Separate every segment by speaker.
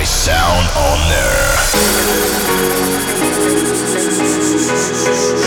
Speaker 1: My Sound On Air.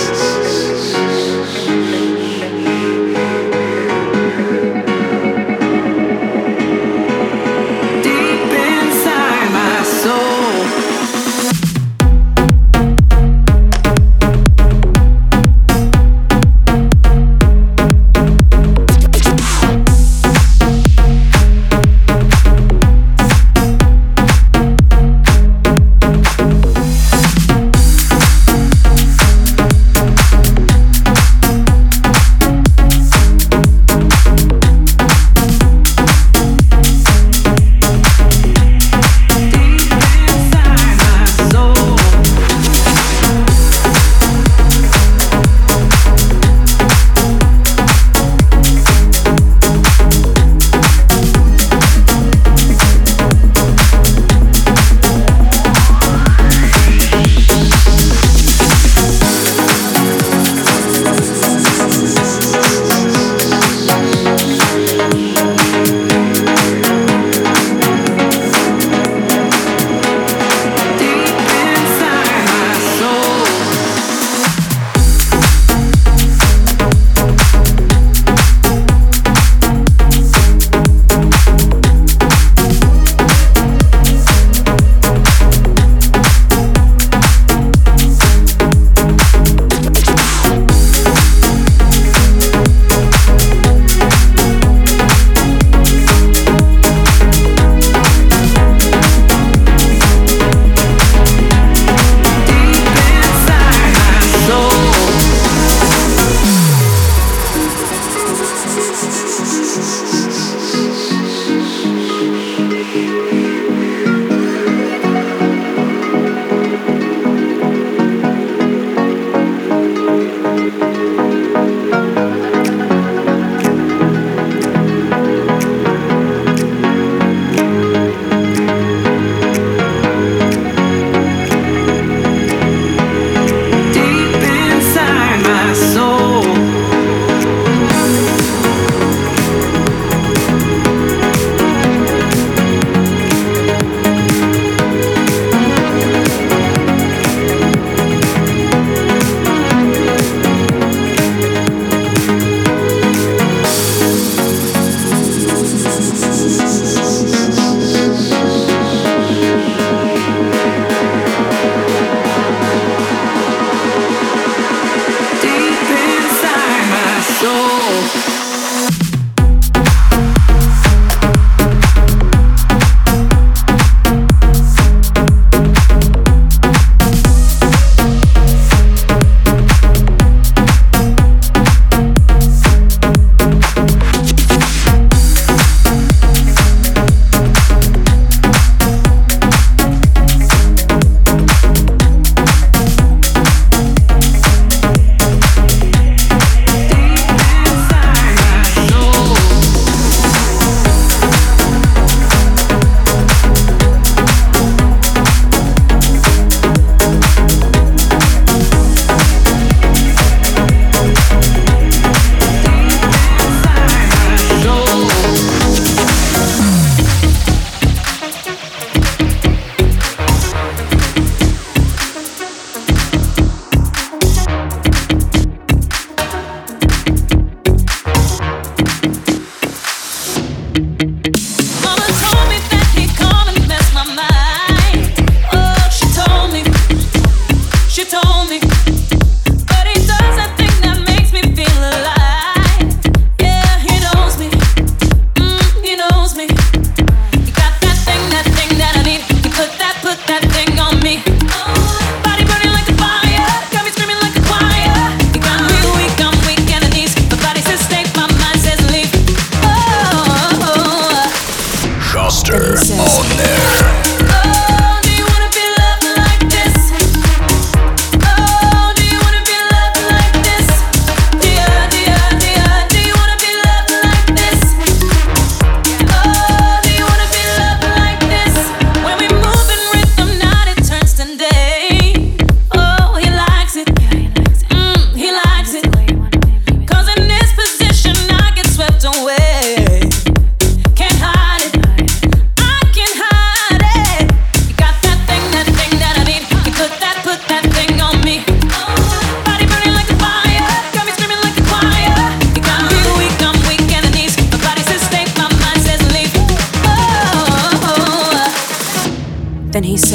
Speaker 2: he said.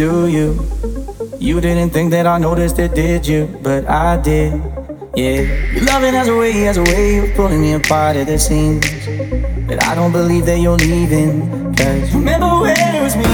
Speaker 3: Then didn't think that I noticed it, did you? But I did, yeah. Your loving has a way, has a way of pulling me apart at the seams. But I don't believe that you're leaving. Cause remember when it was me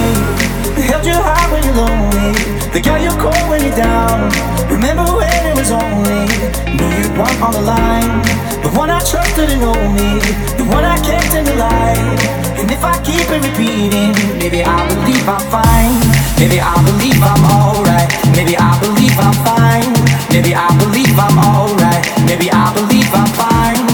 Speaker 3: held you high when you're lonely, the guy you call when you're down. Remember when it was only me you want on the line, the one I trusted and know me, the one I kept in the light. And if I keep it repeating, maybe I believe I'm fine. Maybe I believe I'm alright. Maybe I believe I'm fine. Maybe I believe I'm alright. Maybe I believe I'm fine.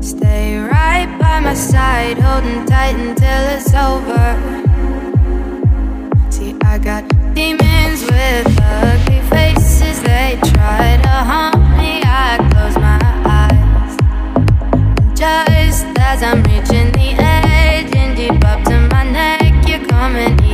Speaker 4: Stay right by my side, holding tight until it's over. See, I got demons with ugly faces. They try to haunt me. I close my eyes. Just as I'm reaching the edge, and deep up to my neck, you're coming.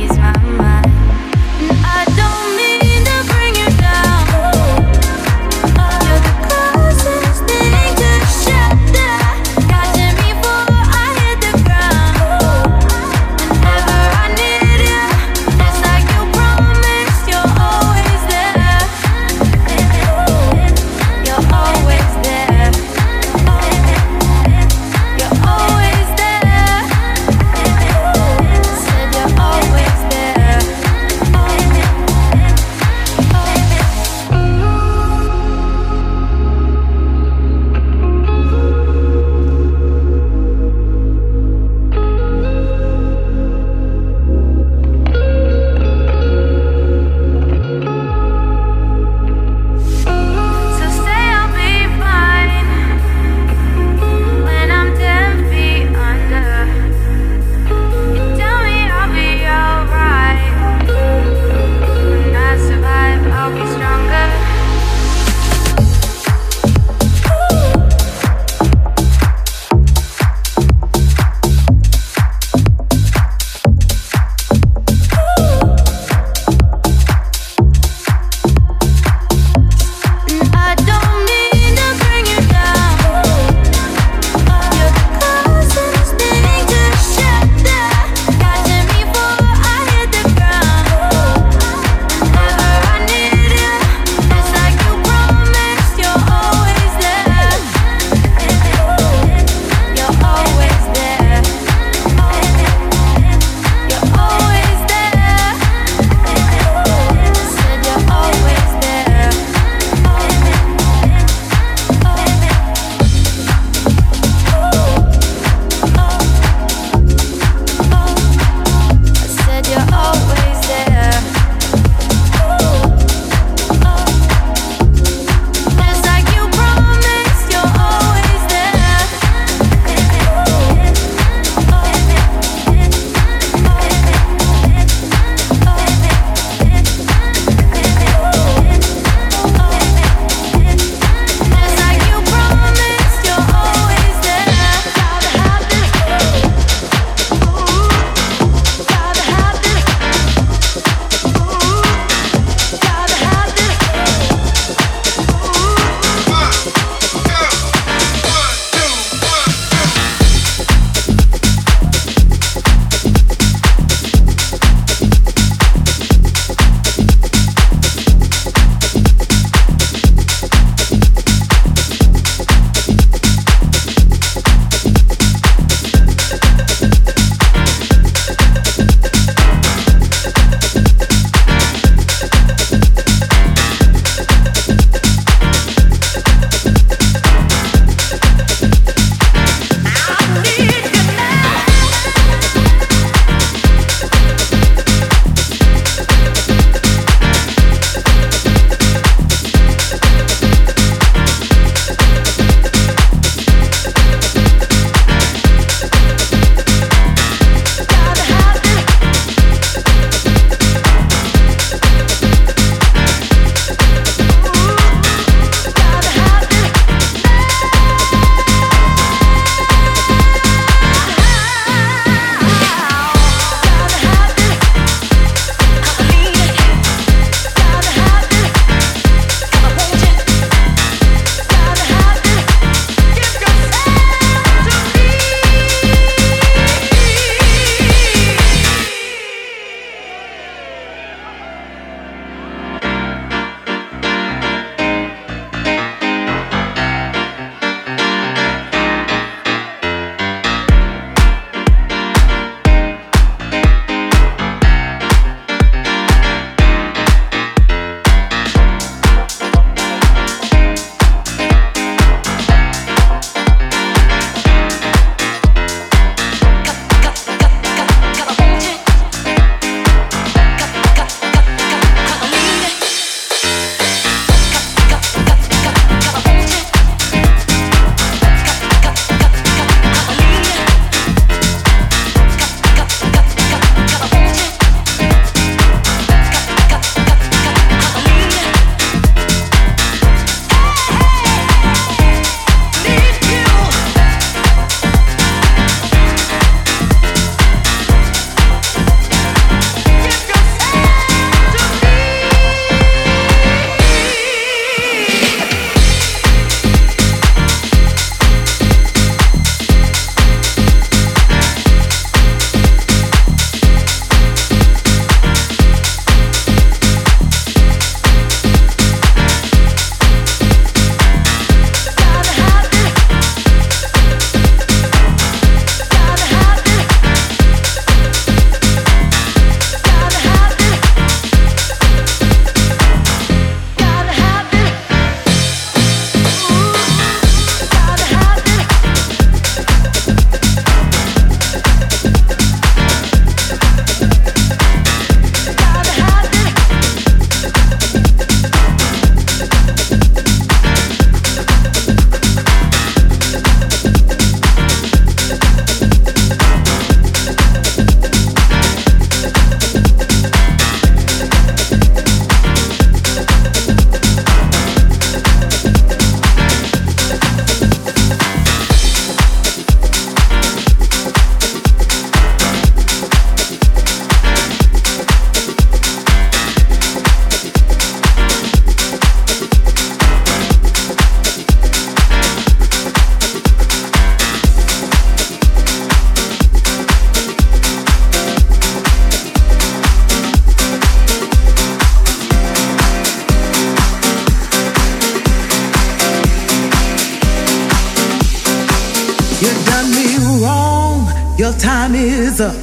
Speaker 5: time is up.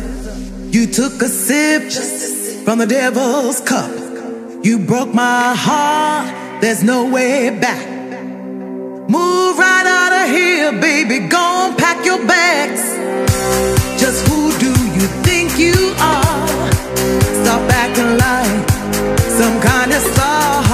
Speaker 5: You took a sip from the devil's cup. You broke my heart. There's no way back. Move right out of here, baby. Go on, pack your bags. Just who do you think you are? Stop acting like some kind of star.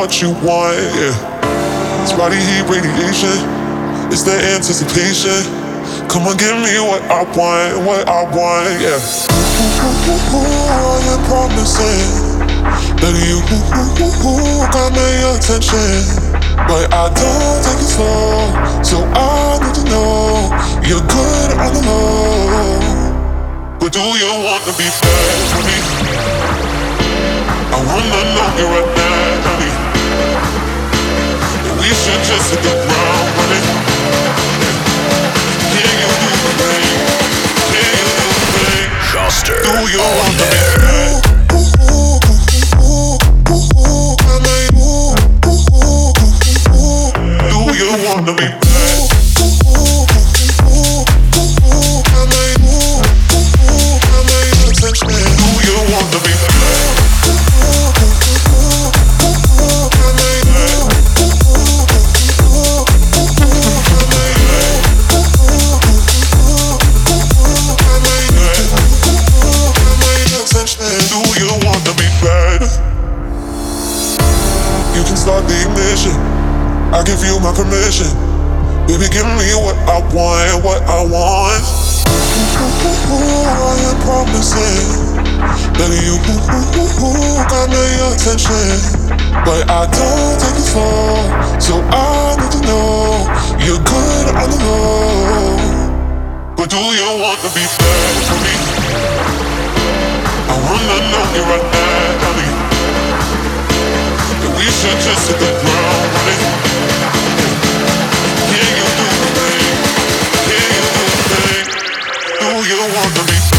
Speaker 6: What you want, yeah. It's body heat radiation, it's the anticipation. Come on, give me what I want, what I want, yeah. Ooh, I am promising that you got my attention. But I don't take it slow, so I need to know you're good on the low. But do you want to be bad for me? I wanna know you right now, honey. We should just hit the ground running. Can you do the thing? Can you do the thing?
Speaker 1: Shuster. Do you want to be?
Speaker 6: Do you wanna be Baby, give me what I want, what I want. I am promising that you got my attention. But I don't take it slow, so I need to know you're good on the low. But do you want to be bad for me? I wanna know you right now, honey. We should just hit the ground running. You want to be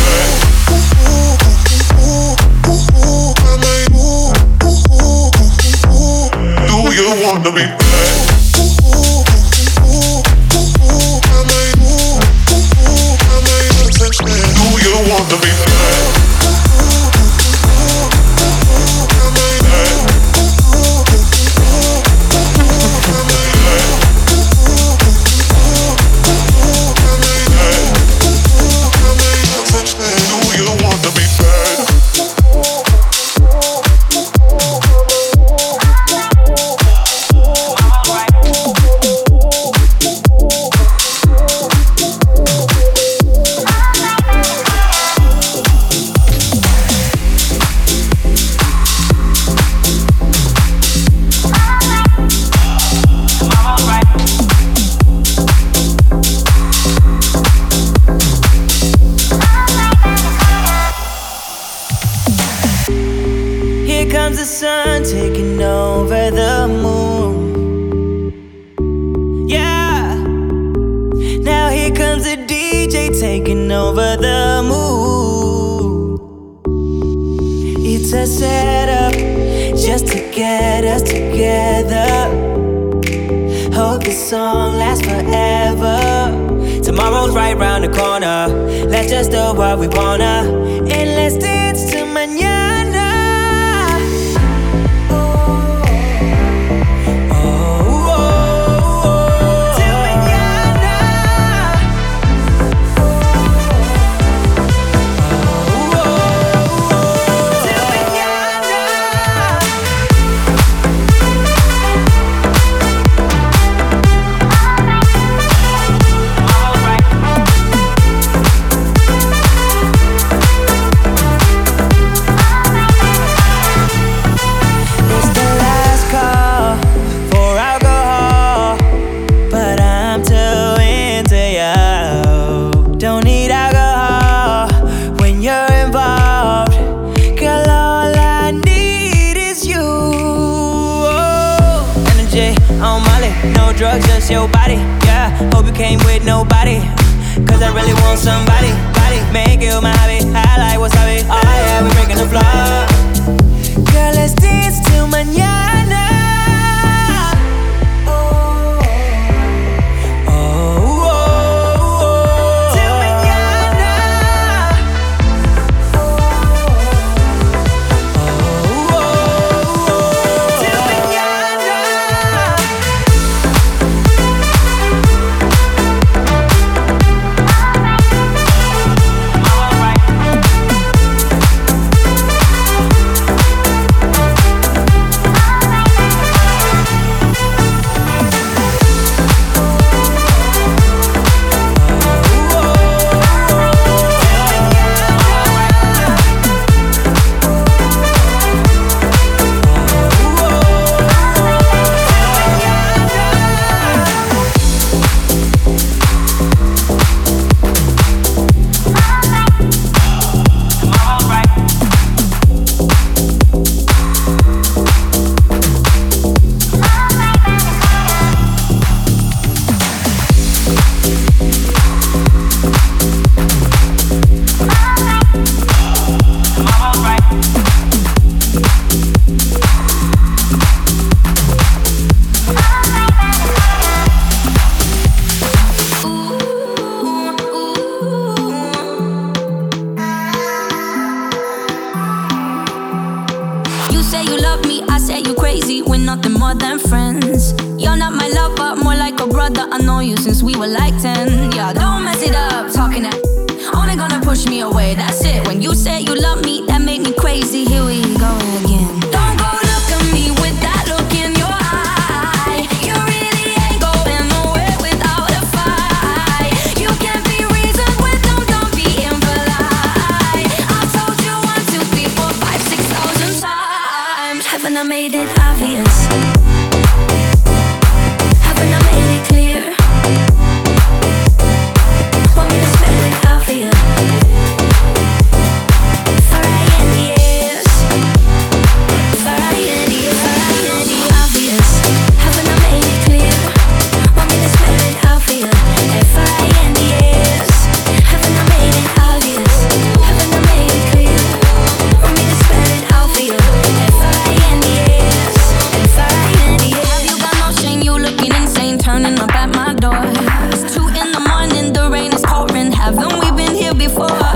Speaker 7: at my door. It's two in the morning, the rain is pouring. Haven't we been here before?